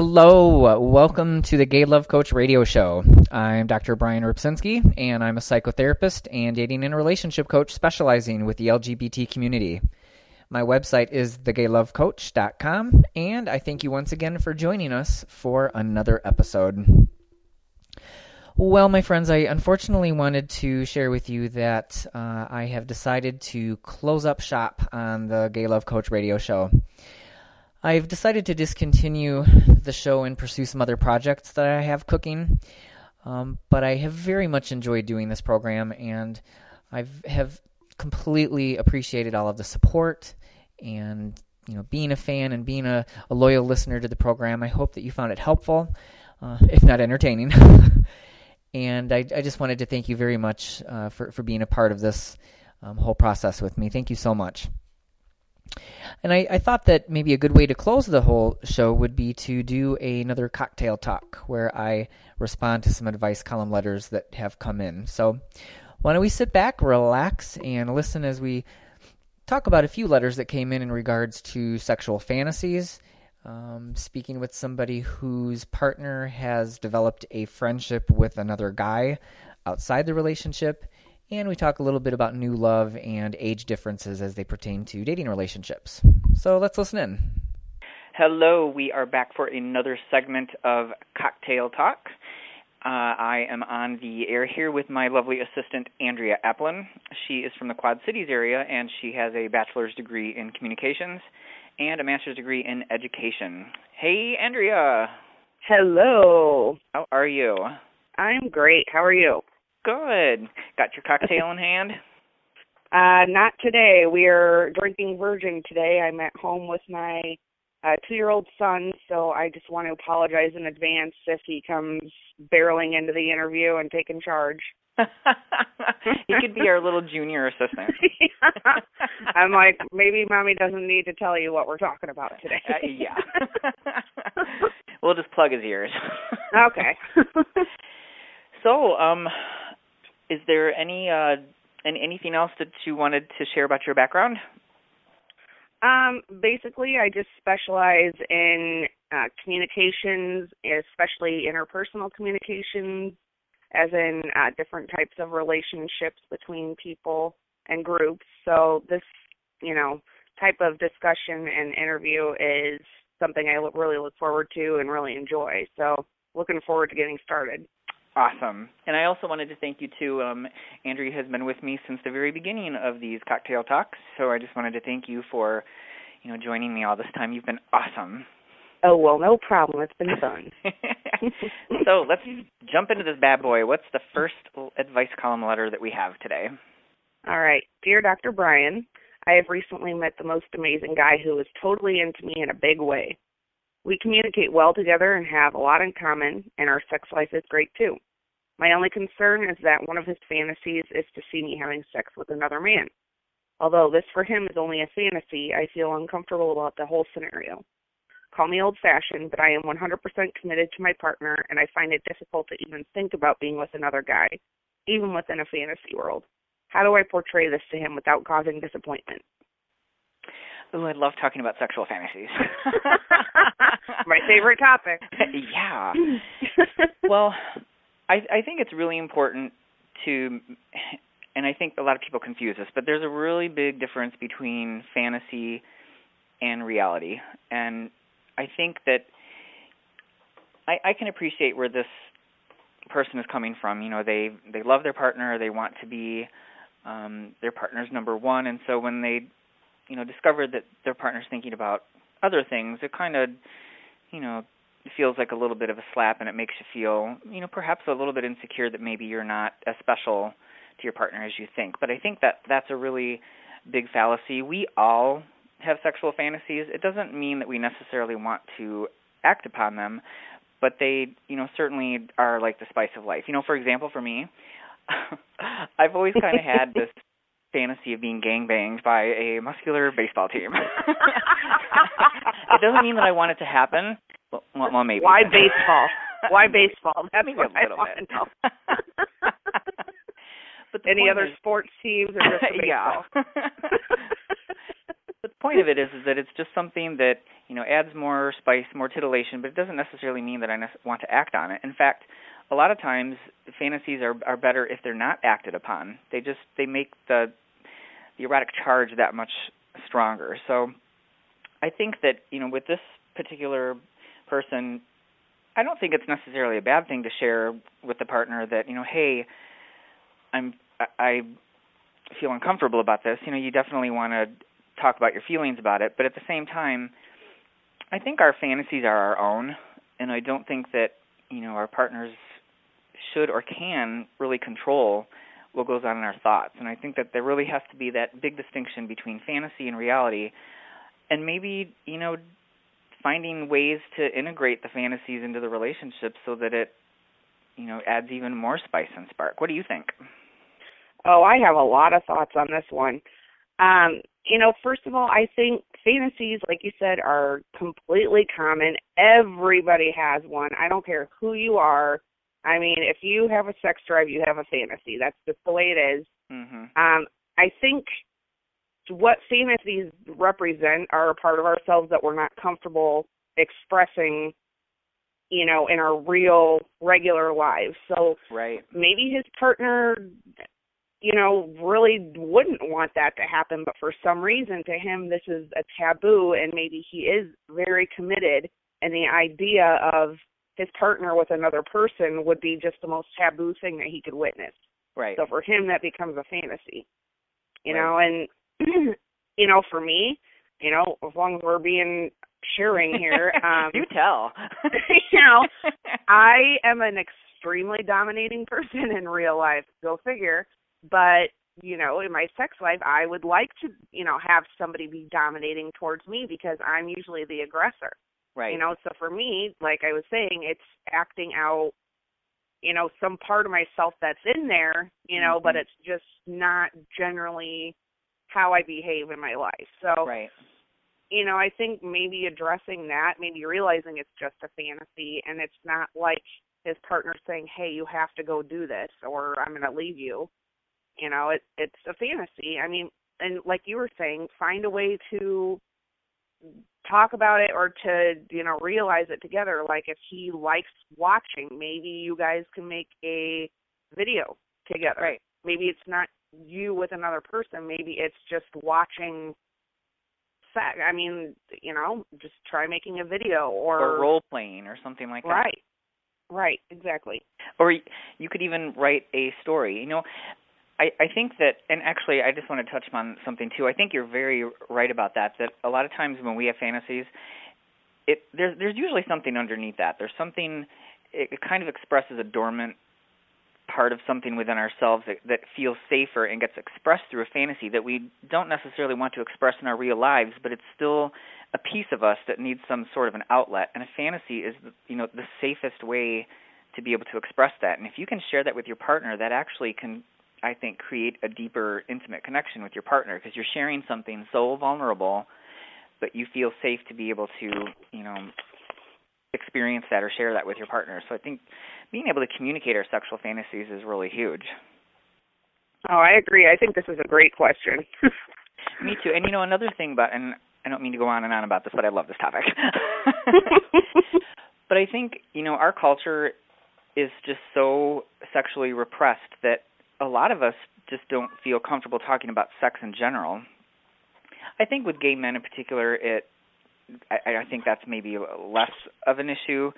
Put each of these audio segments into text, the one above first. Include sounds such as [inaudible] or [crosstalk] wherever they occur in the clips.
Hello, welcome to the Gay Love Coach radio show. I'm Dr. Brian Rzepczynski, and I'm a psychotherapist and dating and relationship coach specializing with the LGBT community. My website is thegaylovecoach.com, and I thank you once again for joining us for another episode. Well, my friends, I unfortunately wanted to share with you that uh, I have decided to close up shop on the Gay Love Coach radio show. I've decided to discontinue the show and pursue some other projects that I have cooking. Um, but I have very much enjoyed doing this program, and I have completely appreciated all of the support and you know being a fan and being a, a loyal listener to the program. I hope that you found it helpful, uh, if not entertaining. [laughs] and I, I, just wanted to thank you very much uh, for for being a part of this um, whole process with me. Thank you so much. And I, I, thought that maybe a good way to close the whole show would be to do another cocktail talk where I respond to some advice column letters that have come in. So why don't we sit back, relax, and listen as we talk about a few letters that came in in regards to sexual fantasies. Um, speaking with somebody whose partner has developed a friendship with another guy outside the relationship and we talk a little bit about new love and age differences as they pertain to dating relationships. So let's listen in. Hello, we are back for another segment of Cocktail Talk. Uh, I am on the air here with my lovely assistant, Andrea Applin. She is from the Quad Cities area and she has a bachelor's degree in communications and a master's degree in education. Hey, Andrea. Hello. How are you? I'm great. How are you? Good. Got your cocktail in hand? Uh, not today. We are drinking virgin today. I'm at home with my uh, two-year-old son, so I just want to apologize in advance if he comes barreling into the interview and taking charge. [laughs] [laughs] he could be our little junior assistant. [laughs] I'm like, maybe mommy doesn't need to tell you what we're talking about today. uh, yeah. we'll just plug his ears. okay. so, um, is there any uh, any anything else that you wanted to share about your background? Um, basically, I just specialize in uh, communications, especially interpersonal communications, as in uh, different types of relationships between people and groups. So this, you know, type of discussion and interview is something I really look forward to and really enjoy. So looking forward to getting started. Awesome. And I also wanted to thank you too. Um, Andrea has been with me since the very beginning of these cocktail talks, so I just wanted to thank you for, you know, joining me all this time. You've been awesome. Oh well, no problem. It's been fun. [laughs] [laughs] so let's jump into this bad boy. What's the first advice column letter that we have today? All right, dear Dr. Brian, I have recently met the most amazing guy who is totally into me in a big way. We communicate well together and have a lot in common, and our sex life is great too. My only concern is that one of his fantasies is to see me having sex with another man. Although this for him is only a fantasy, I feel uncomfortable about the whole scenario. Call me old fashioned, but I am 100% committed to my partner, and I find it difficult to even think about being with another guy, even within a fantasy world. How do I portray this to him without causing disappointment? Oh, I love talking about sexual fantasies. [laughs] my favorite topic. [laughs] yeah. [laughs] well, I, I think it's really important to, and I think a lot of people confuse this, but there's a really big difference between fantasy and reality. And I think that I, I can appreciate where this person is coming from. You know, they they love their partner, they want to be um, their partner's number one, and so when they, you know, discover that their partner's thinking about other things, it kind of, you know, feels like a little bit of a slap and it makes you feel, you know, perhaps a little bit insecure that maybe you're not as special to your partner as you think. But I think that that's a really big fallacy. We all have sexual fantasies. It doesn't mean that we necessarily want to act upon them, but they, you know, certainly are like the spice of life. You know, for example, for me, [laughs] I've always kind of had this fantasy of being gang banged by a muscular baseball team. [laughs] it doesn't mean that I want it to happen, well, well, maybe. Why baseball? [laughs] Why baseball? That's what I want to know. [laughs] but any other is, sports teams or just [laughs] yeah. the point of it is, is that it's just something that you know adds more spice, more titillation, but it doesn't necessarily mean that I ne- want to act on it. In fact, a lot of times fantasies are are better if they're not acted upon. They just they make the the erotic charge that much stronger. So I think that you know with this particular person, I don't think it's necessarily a bad thing to share with the partner that you know, hey, I'm I feel uncomfortable about this. You know, you definitely want to talk about your feelings about it, but at the same time, I think our fantasies are our own, and I don't think that you know our partners should or can really control what goes on in our thoughts. And I think that there really has to be that big distinction between fantasy and reality, and maybe you know finding ways to integrate the fantasies into the relationship so that it you know adds even more spice and spark. What do you think? Oh, I have a lot of thoughts on this one. Um, you know, first of all, I think fantasies, like you said, are completely common. Everybody has one. I don't care who you are. I mean, if you have a sex drive, you have a fantasy. That's just the way it is. Mm-hmm. Um, I think what fantasies represent are a part of ourselves that we're not comfortable expressing, you know, in our real regular lives. So right. maybe his partner you know, really wouldn't want that to happen, but for some reason to him this is a taboo and maybe he is very committed and the idea of his partner with another person would be just the most taboo thing that he could witness. Right. So for him that becomes a fantasy. You right. know, and [clears throat] you know, for me, you know, as long as we're being sharing here, [laughs] um You tell. [laughs] [laughs] you know, I am an extremely dominating person in real life. Go figure but you know in my sex life i would like to you know have somebody be dominating towards me because i'm usually the aggressor right you know so for me like i was saying it's acting out you know some part of myself that's in there you know mm-hmm. but it's just not generally how i behave in my life. So right. you know i think maybe addressing that maybe realizing it's just a fantasy and it's not like his partner saying hey you have to go do this or i'm going to leave you. You know, it it's a fantasy. I mean, and like you were saying, find a way to talk about it or to you know realize it together. Like if he likes watching maybe you guys can make a video together. Right. Maybe it's not you with another person maybe it's just watching sex i mean you know just try making a video or, or role playing or something like that right right exactly or you could even write a story you know I, I think that, and actually, I just want to touch on something too. I think you're very right about that. That a lot of times when we have fantasies, it there's there's usually something underneath that. There's something. It, it kind of expresses a dormant part of something within ourselves that, that feels safer and gets expressed through a fantasy that we don't necessarily want to express in our real lives, but it's still a piece of us that needs some sort of an outlet. And a fantasy is, you know, the safest way to be able to express that. And if you can share that with your partner, that actually can I think create a deeper intimate connection with your partner because you're sharing something so vulnerable but you feel safe to be able to, you know, experience that or share that with your partner. So I think being able to communicate our sexual fantasies is really huge. Oh, I agree. I think this is a great question. [laughs] Me too. And you know another thing about and I don't mean to go on and on about this, but I love this topic. [laughs] but I think, you know, our culture is just so sexually repressed that a lot of us just don't feel comfortable talking about sex in general. I think with gay men in particular, it I, I think that's maybe less of an issue.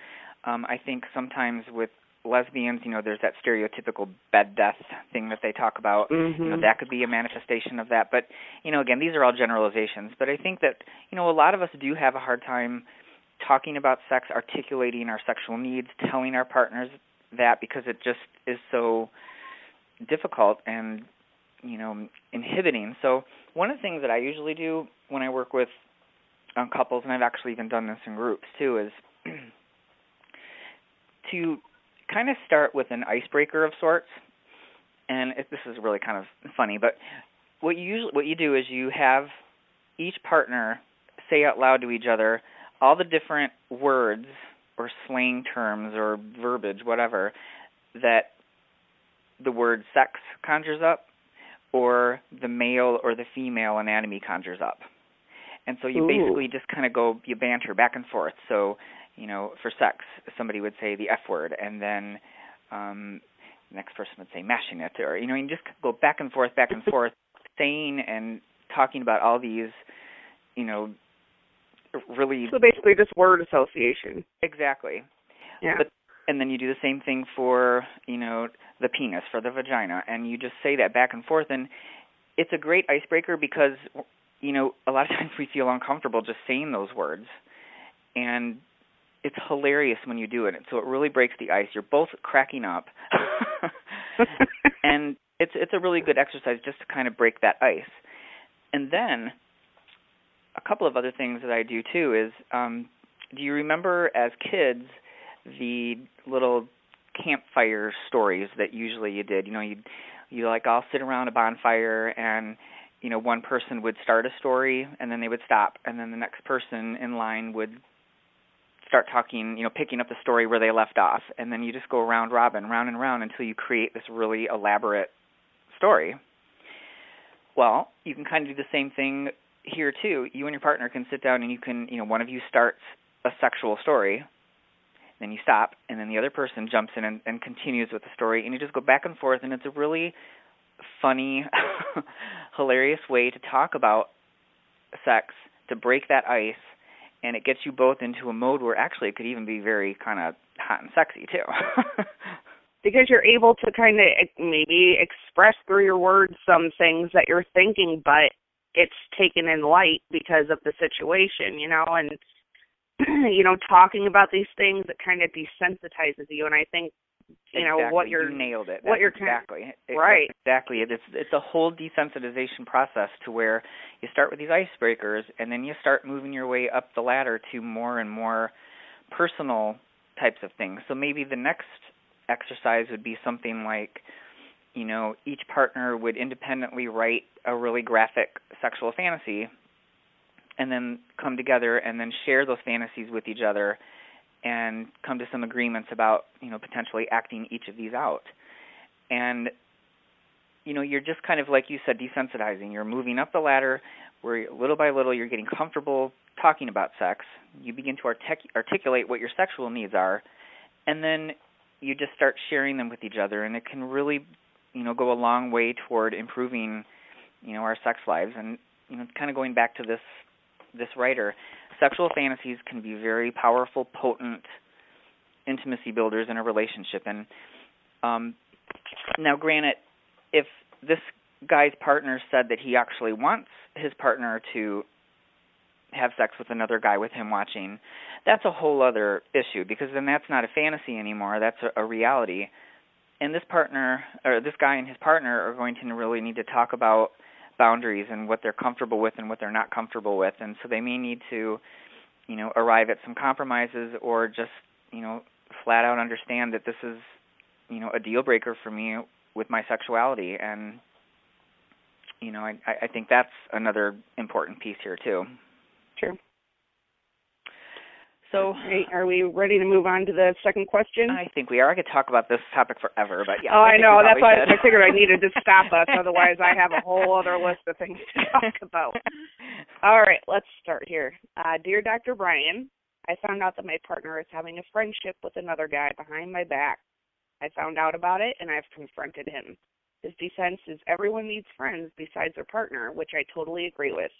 Um, I think sometimes with lesbians, you know, there's that stereotypical bed death thing that they talk about. Mm-hmm. You know, that could be a manifestation of that. But you know, again, these are all generalizations. But I think that you know a lot of us do have a hard time talking about sex, articulating our sexual needs, telling our partners that because it just is so difficult and you know inhibiting. So one of the things that I usually do when I work with um, couples, and I've actually even done this in groups too, is [clears throat] to kind of start with an icebreaker of sorts. And it, this is really kind of funny, but what you usually what you do is you have each partner say out loud to each other all the different words or slang terms or verbiage, whatever, that the word sex conjures up or the male or the female anatomy conjures up. And so you Ooh. basically just kind of go you banter back and forth. So you know, for sex, somebody would say the F word, and then um, the next person would say mashing it, or you know, you just go back and forth, back and forth, saying and talking about all these, you know, really So basically, just word association. exactly. Yeah. But and then you do the same thing for you know the penis for the vagina, and you just say that back and forth, and it's a great icebreaker because you know a lot of [laughs] times we feel uncomfortable just saying those words, and it's hilarious when you do it. So it really breaks the ice. You're both cracking up, [laughs] and it's it's a really good exercise just to kind of break that ice. And then a couple of other things that I do too is um do you remember as kids the little campfire stories that usually you did? You know, you you like all sit around a bonfire and you know one person would start a story and then they would stop and then the next person in line would start talking, you know, picking up the story where they left off and then you just go round robin, round and round until you create this really elaborate story. Well, you can kind of do the same thing here too. You and your partner can sit down and you can, you know, one of you starts a sexual story, then you stop, and then the other person jumps in and, and continues with the story, and you just go back and forth, and it's a really funny, [laughs] hilarious way to talk about sex to break that ice, and it gets you both into a mode where actually it could even be very kind of hot and sexy too. [laughs] because you're able to kind of maybe express through your words some things that you're thinking, but it's taken in light because of the situation, you know, and [clears throat] you know, talking about these things it kind of desensitizes you, and I think you know exactly. what you're you nailed it. what you're exactly It- right. Exactly. It's it's a whole desensitization process to where you start with these icebreakers and then you start moving your way up the ladder to more and more personal types of things. So maybe the next exercise would be something like you know, each partner would independently write a really graphic sexual fantasy and then come together and then share those fantasies with each other and come to some agreements about you know potentially acting each of these out. And you know you're just kind of like you said desensitizing. You're moving up the ladder where little by little you're getting comfortable talking about sex. You begin to artic- articulate what your sexual needs are and then you just start sharing them with each other and it can really you know go a long way toward improving you know our sex lives. And you know kind of going back to this this writer sexual fantasies can be very powerful potent intimacy builders in a relationship. And um now granted if this guy's partner said that he actually wants his partner to have sex with another guy with him watching that's a whole other issue because then that's not a fantasy anymore. That's a, a reality. And this partner or this guy and his partner are going to really need to talk about boundaries and what they're comfortable with and what they're not comfortable with. And so they may need to you know arrive at some compromises or just you know flat out understand that this is you know a deal breaker for me with my sexuality. And you know i i think that's another important piece here too. True. So Right, are we ready to move on to the second question? I think we are. I could talk about this topic forever, but yeah. oh, I think know. That's why should. I figured I needed to [laughs] stop us. Otherwise, I have a whole other list of things to talk [laughs] about. All right, let's start here. Uh, dear Dr. Brian, I found out that my partner is having a friendship with another guy behind my back. I found out about it and I've confronted him. His defense is everyone needs friends besides their partner, which I totally agree with.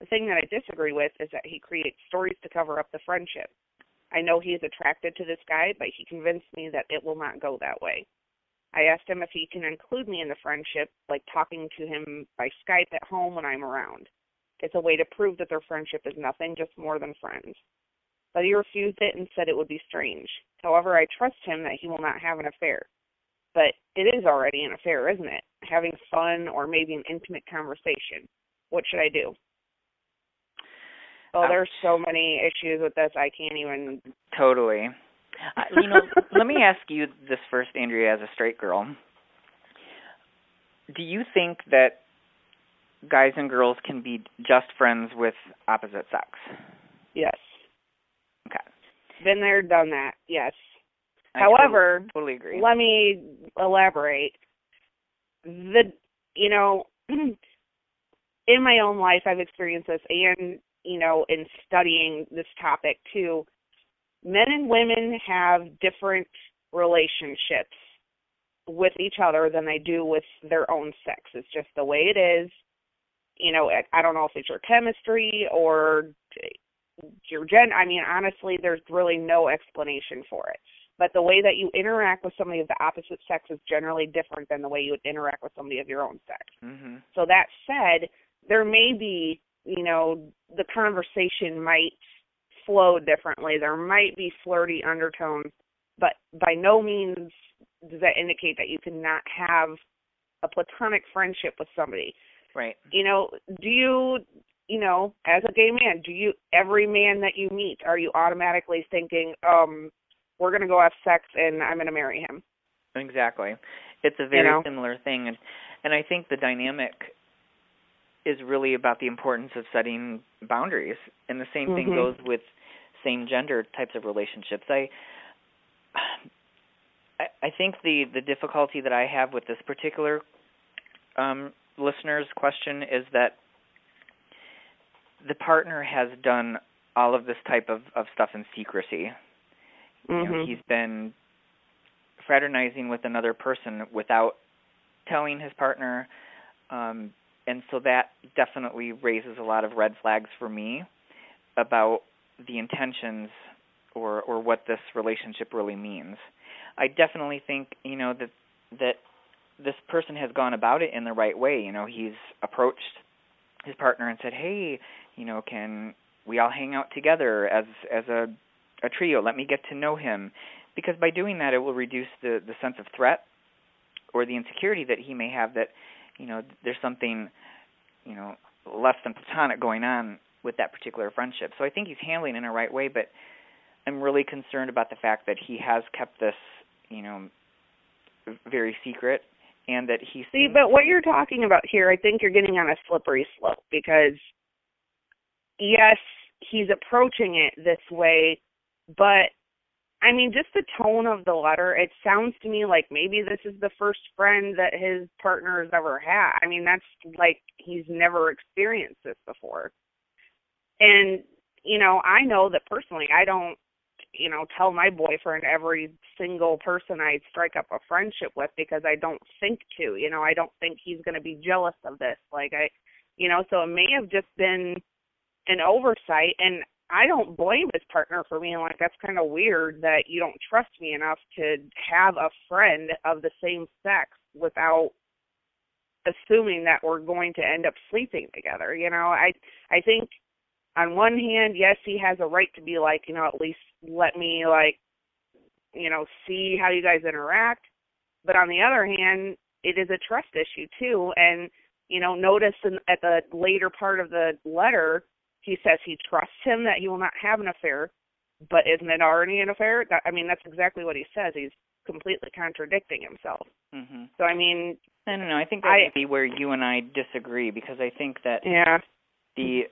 The thing that I disagree with is that he creates stories to cover up the friendship. I know he is attracted to this guy, but he convinced me that it will not go that way. I asked him if he can include me in the friendship, like talking to him by Skype at home when I'm around. It's a way to prove that their friendship is nothing, just more than friends. But he refused it and said it would be strange. However, I trust him that he will not have an affair. But it is already an affair, isn't it? Having fun or maybe an intimate conversation. What should I do? Well, Ouch. there's so many issues with this, I can't even. Totally. Uh, you know, [laughs] let me ask you this first, Andrea, as a straight girl. Do you think that guys and girls can be just friends with opposite sex? Yes. Okay. Been there, done that. Yes. I However, totally, totally agree. let me elaborate. The you know, [clears throat] in my own life, I've experienced this, and you know, in studying this topic too, men and women have different relationships with each other than they do with their own sex. It's just the way it is. You know, I don't know if it's your chemistry or your gen. I mean, honestly, there's really no explanation for it. But the way that you interact with somebody of the opposite sex is generally different than the way you would interact with somebody of your own sex. Mm-hmm. So that said, there may be, you know, the conversation might flow differently. There might be flirty undertones, but by no means does that indicate that you cannot have a platonic friendship with somebody. Right. You know, do you you know, as a gay man, do you every man that you meet, are you automatically thinking, um, we're gonna go have sex and I'm gonna marry him? Exactly. It's a very you know? similar thing and and I think the dynamic is really about the importance of setting boundaries. And the same thing Mhm. goes with same gender types of relationships. I I, think the the difficulty that I have with this particular um, listener's question is that the partner has done all of this type of, of stuff in secrecy. Mm-hmm. You know, he's been fraternizing with another person without telling his partner, um, and so that definitely raises a lot of red flags for me about the intentions or or what this relationship really means. I definitely think you know that that this person has gone about it in the right way. You know, he's approached his partner and said, "Hey, you know, can we all hang out together as as a a trio? Let me get to know him." Because by doing that, it will reduce the the sense of threat or the insecurity that he may have that you know there's something you know less than platonic going on with that particular friendship. So I think he's handling it in a right way, but I'm really concerned about the fact that he has kept this, you know, very secret and that he See, but what you're talking about here, I think you're getting on a slippery slope because yes, he's approaching it this way, but I mean, just the tone of the letter, it sounds to me like maybe this is the first friend that his partner has ever had. I mean, that's like he's never experienced this before. And, you know, I know that personally, I don't, you know, tell my boyfriend every single person I strike up a friendship with because I don't think to, you know, I don't think he's going to be jealous of this. Like, I, you know, so it may have just been an oversight. And I don't blame his partner for being like, that's kind of weird that you don't trust me enough to have a friend of the same sex without assuming that we're going to end up sleeping together. You know, I I think on one hand, yes, he has a right to be like, you know, at least let me like, you know, see how you guys interact. But on the other hand, it is a trust issue too. And you know, notice in, at the later part of the letter, he says he trusts him that he will not have an affair. But isn't it already an affair? That, I mean, that's exactly what he says. He's completely contradicting himself. hmm So I mean, I don't know. I think that I- may be where you and I disagree because I think that yeah, the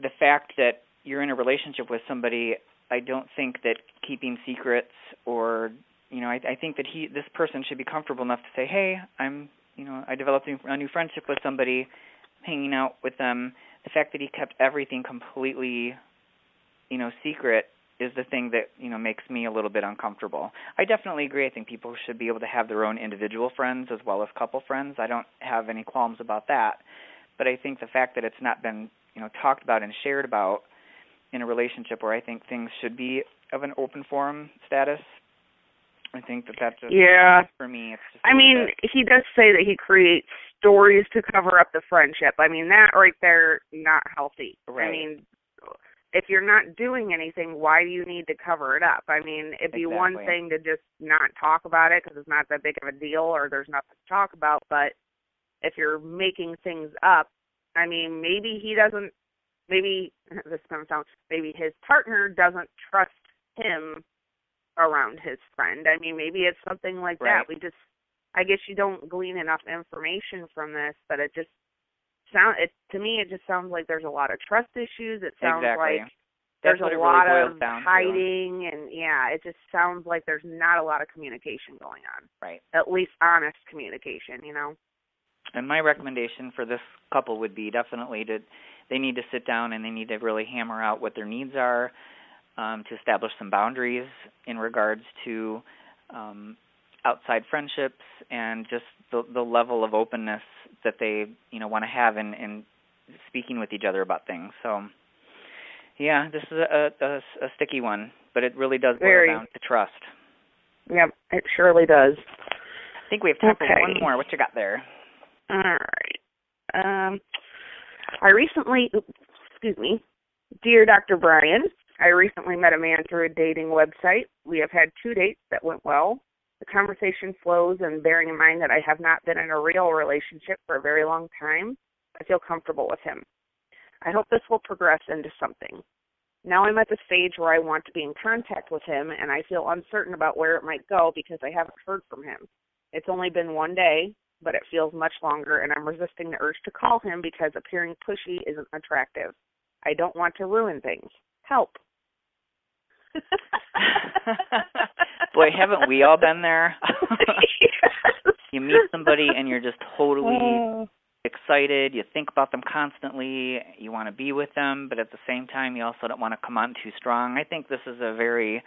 the fact that you're in a relationship with somebody, I don't think that keeping secrets or you know, I, I think that he this person should be comfortable enough to say, "Hey, I'm you know, I developed a new friendship with somebody, hanging out with them." The fact that he kept everything completely, you know, secret is the thing that you know makes me a little bit uncomfortable. I definitely agree. I think people should be able to have their own individual friends as well as couple friends. I don't have any qualms about that. But I think the fact that it's not been you know talked about and shared about in a relationship where I think things should be of an open forum status. I think that that's just yeah. for me. It's just. I mean, bit- he does say that he creates stories to cover up the friendship. I mean, that right there, not healthy. Right. I mean, if you're not doing anything, why do you need to cover it up? I mean, it'd be one thing to just not talk about it because it's not that big of a deal or there's nothing to talk about. But if you're making things up, I mean, maybe he doesn't. Maybe [laughs] this is gonna sound. Maybe his partner doesn't trust him around his friend. I mean, maybe it's something like Right. that. We just, I guess you don't glean enough information from this, but it just sound it to me. It just sounds like there's a lot of trust issues. It sounds exactly. like That's there's a it lot really of to. hiding, and yeah, it just sounds like there's not a lot of communication going on. Right. At least honest communication, you know. And my recommendation for this couple would be definitely to they need to sit down and they need to really hammer out what their needs are um, to establish some boundaries in regards to um, outside friendships and just the, the level of openness that they you know want to have in, in speaking with each other about things. So, yeah, this is a, a, a sticky one, but it really does boil down to trust. Yep, it surely does. I think we have time Okay. for one more. What you got there? All right. Um, I recently, excuse me, dear Dr. Brian, I recently met a man through a dating website. We have had two dates that went well. The conversation flows, and bearing in mind that I have not been in a real relationship for a very long time, I feel comfortable with him. I hope this will progress into something. Now I'm at the stage where I want to be in contact with him, and I feel uncertain about where it might go because I haven't heard from him. It's only been one day, but it feels much longer, and I'm resisting the urge to call him because appearing pushy isn't attractive. I don't want to ruin things. Help. [laughs] Boy, haven't we all been there? Yes. you meet somebody and you're just totally Oh. excited. You think about them constantly. You want to be with them, but at the same time, you also don't want to come on too strong. I think this is a very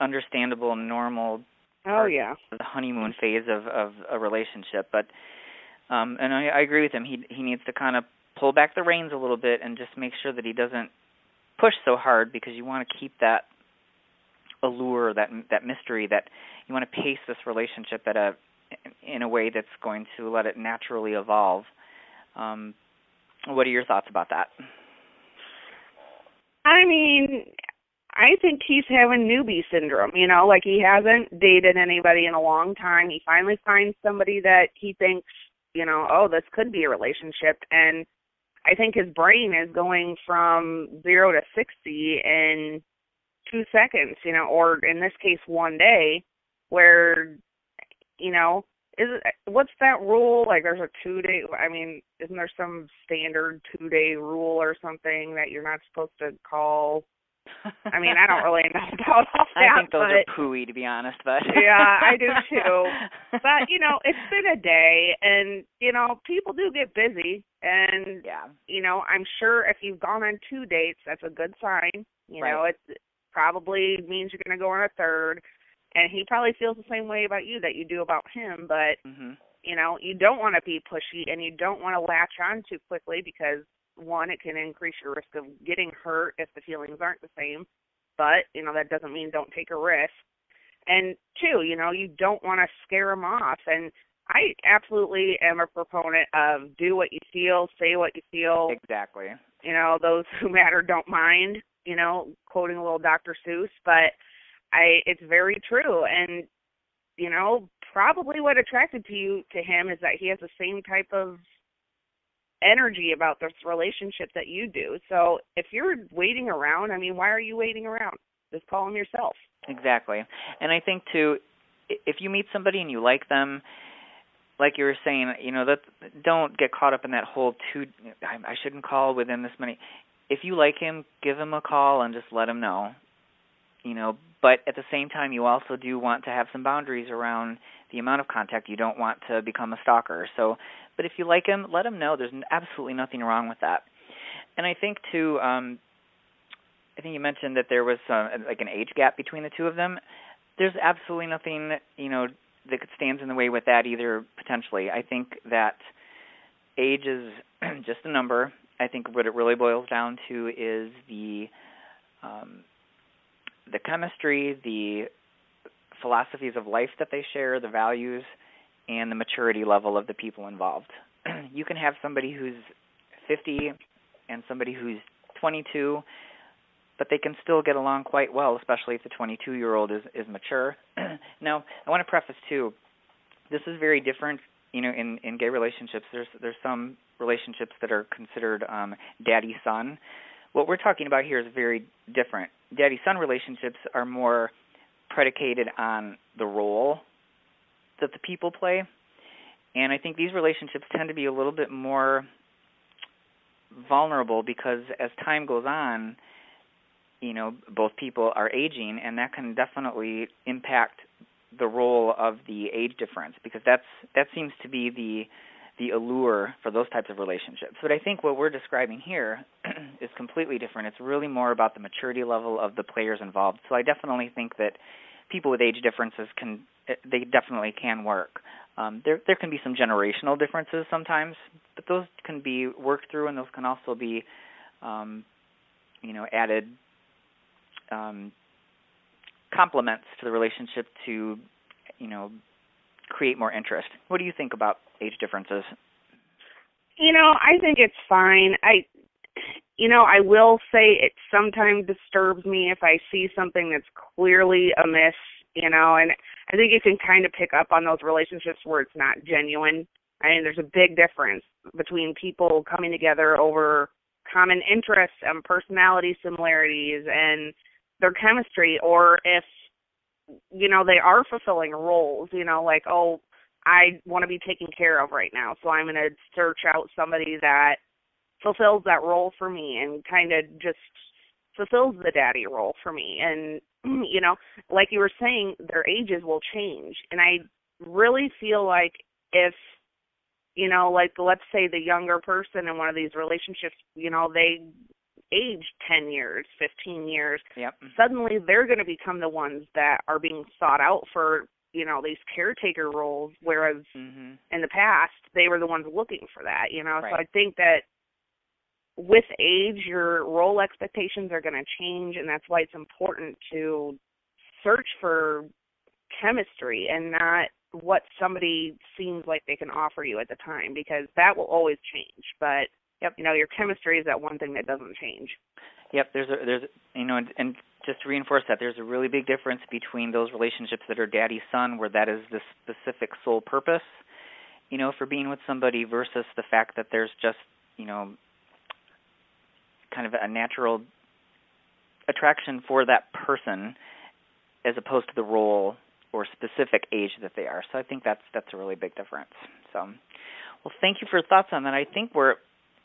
understandable, normal Oh yeah. the honeymoon phase of of a relationship. But um, and I, I agree with him. He he needs to kind of pull back the reins a little bit and just make sure that he doesn't push so hard because you want to keep that allure, that that mystery, that you want to pace this relationship at a in a way that's going to let it naturally evolve. Um, what are your thoughts about that? I mean, I think he's having newbie syndrome, you know, like he hasn't dated anybody in a long time. He finally finds somebody that he thinks, you know, oh, this could be a relationship and I think his brain is going from 0 to 60 in 2 seconds, you know, or in this case one day where you know, is it, what's that rule? Like there's a 2 day I mean, isn't there some standard 2 day rule or something that you're not supposed to call I mean, I don't really [laughs] know about all that, I think those but are pooey, to be honest. But [laughs] Yeah, I do too. [laughs] but you know, it's been a day, and you know, people do get busy, and yeah, you know, I'm sure if you've gone on two dates, that's a good sign. You know, Right. Probably means you're going to go on a third, and he probably feels the same way about you that you do about him. But mhm, you know, you don't want to be pushy, and you don't want to latch on too quickly because one, it can increase your risk of getting hurt if the feelings aren't the same. But you know, that doesn't mean don't take a risk. And two, you know, you don't want to scare them off. And I absolutely am a proponent of do what you feel, say what you feel. exactly. You know, those [laughs] who matter don't mind. You know, quoting a little Dr. Seuss, but I, it's very true. And you know, probably what attracted to you to him is that he has the same type of energy about this relationship that you do. So if you're waiting around, I mean, why are you waiting around? Just call him yourself. Exactly. And I think too if you meet somebody and you like them, like you were saying, you know, that don't get caught up in that whole two I, I shouldn't call within this many. If you like him, give him a call and just let him know. You know, but at the same time you also do want to have some boundaries around the amount of contact. You don't want to become a stalker. So, but if you like him, let him know. There's absolutely nothing wrong with that. And I think too um I think you mentioned that there was uh, like an age gap between the two of them. There's absolutely nothing, you know, that stands in the way with that either. Potentially, I think that age is [clears throat] just a number. I think what it really boils down to is the um, the chemistry, the philosophies of life that they share, the values, and the maturity level of the people involved. [clears throat] you can have somebody who's 50 and somebody who's 22 but they can still get along quite well, especially if the 22 year old is is mature. [clears throat] now, I want to preface too, this is very different. You know, in in gay relationships, there's there's some relationships that are considered um, daddy son. What we're talking about here is very different. Daddy son relationships are more predicated on the role that the people play, and I think these relationships tend to be a little bit more vulnerable because as time goes on, you know both people are aging and that can definitely impact the role of the age difference because that's that seems to be the the allure for those types of relationships. But I think what we're describing here [clears throat] is completely different. It's really more about the maturity level of the players involved. So I definitely think that people with age differences can they definitely can work. Um, there there can be some generational differences sometimes, but those can be worked through, and those can also be, um, you know, added um, complements to the relationship to, you know, create more interest. What do you think about age differences? You know, I think it's fine. I you know, I will say it sometimes disturbs me if I see something that's clearly amiss, you know, and I think you can kind of pick up on those relationships where it's not genuine. I mean, there's a big difference between people coming together over common interests and personality similarities and their chemistry or if you know they are fulfilling roles you know like oh i want to be taken care of right now. So i'm going to search out somebody that fulfills that role for me and kind of just fulfills the daddy role for me. And [clears throat] you know like you were saying their ages will change. And i really feel like if you know like let's say the younger person in one of these relationships you know they age 10 years 15 years yep. suddenly they're going to become the ones that are being sought out for you know these caretaker roles whereas mm-hmm. in the past they were the ones looking for that you know right. so i think that with age, your role expectations are going to change, and that's why it's important to search for chemistry and not what somebody seems like they can offer you at the time because that will always change. But yep. you know, your chemistry is that one thing that doesn't change. Yep, there's a there's you know and, and just to reinforce that there's a really big difference between those relationships that are daddy son where that is the specific sole purpose, you know, for being with somebody versus the fact that there's just, you know, kind of a natural attraction for that person as opposed to the role or specific age that they are. So I think that's that's a really big difference. So, well, thank you for your thoughts on that. I think we're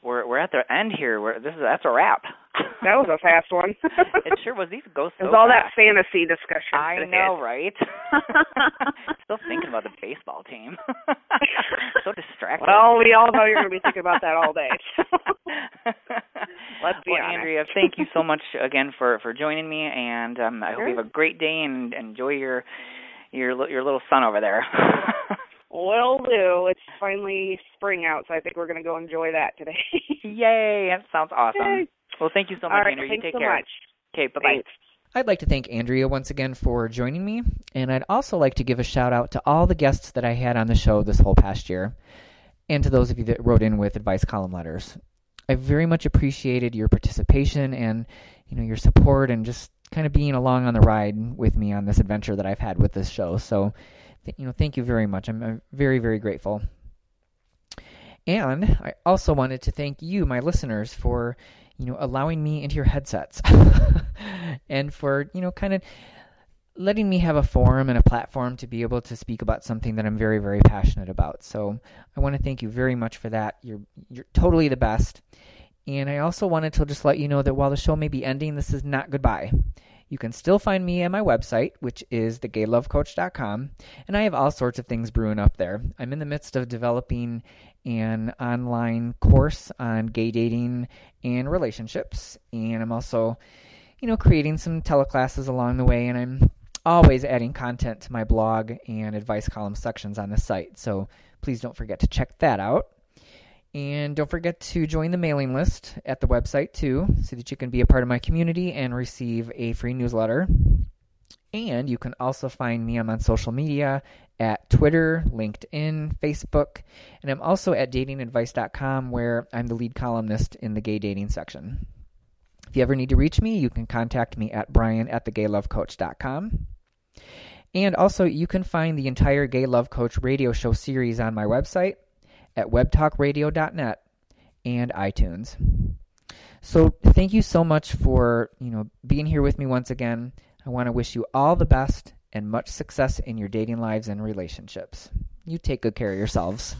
we're we're at the end here. We're, this is that's a wrap. [laughs] That was a fast one. [laughs] it sure was. These go so It was all fast. that fantasy discussion. I know, right? [laughs] Still thinking about the baseball team. so distracted. Well, we all know you're going to be thinking about that all day. Let's be well, honest. Andrea, thank you so much again for for joining me, and um, I sure. hope you have a great day and enjoy your your your little son over there. Will do. It's finally spring out, so I think we're going to go enjoy that today. Yay! That sounds awesome. Yay. Well, thank you so much, All right, Andrea. thanks you take so care. Much. Okay, bye bye. I'd like to thank Andrea once again for joining me, and I'd also like to give a shout out to all the guests that I had on the show this whole past year, and to those of you that wrote in with advice column letters. I very much appreciated your participation and you know your support and just kind of being along on the ride with me on this adventure that I've had with this show. So, th- you know, thank you very much. I'm, I'm very very grateful. And I also wanted to thank you, my listeners, for you know allowing me into your headsets [laughs] and for you know kind of letting me have a forum and a platform to be able to speak about something that I'm very very passionate about. So I want to thank you very much for that. You're you're totally the best. And I also wanted to just let you know that while the show may be ending, this is not goodbye. You can still find me at my website, which is thegaylovecoach.com, and I have all sorts of things brewing up there. I'm in the midst of developing an online course on gay dating and relationships, and I'm also, you know, creating some teleclasses along the way, and I'm always adding content to my blog and advice column sections on the site. So please don't forget to check that out. And don't forget to join the mailing list at the website too, so that you can be a part of my community and receive a free newsletter. And you can also find me. I'm on social media at Twitter, LinkedIn, Facebook, and I'm also at datingadvice.com where I'm the lead columnist in the gay dating section. If you ever need to reach me, you can contact me at brian at thegaylovecoach.com. And also, you can find the entire Gay Love Coach radio show series on my website at webtalkradio.net and iTunes. So thank you so much for, you know, being here with me once again. I want to wish you all the best and much success in your dating lives and relationships. You take good care of yourselves.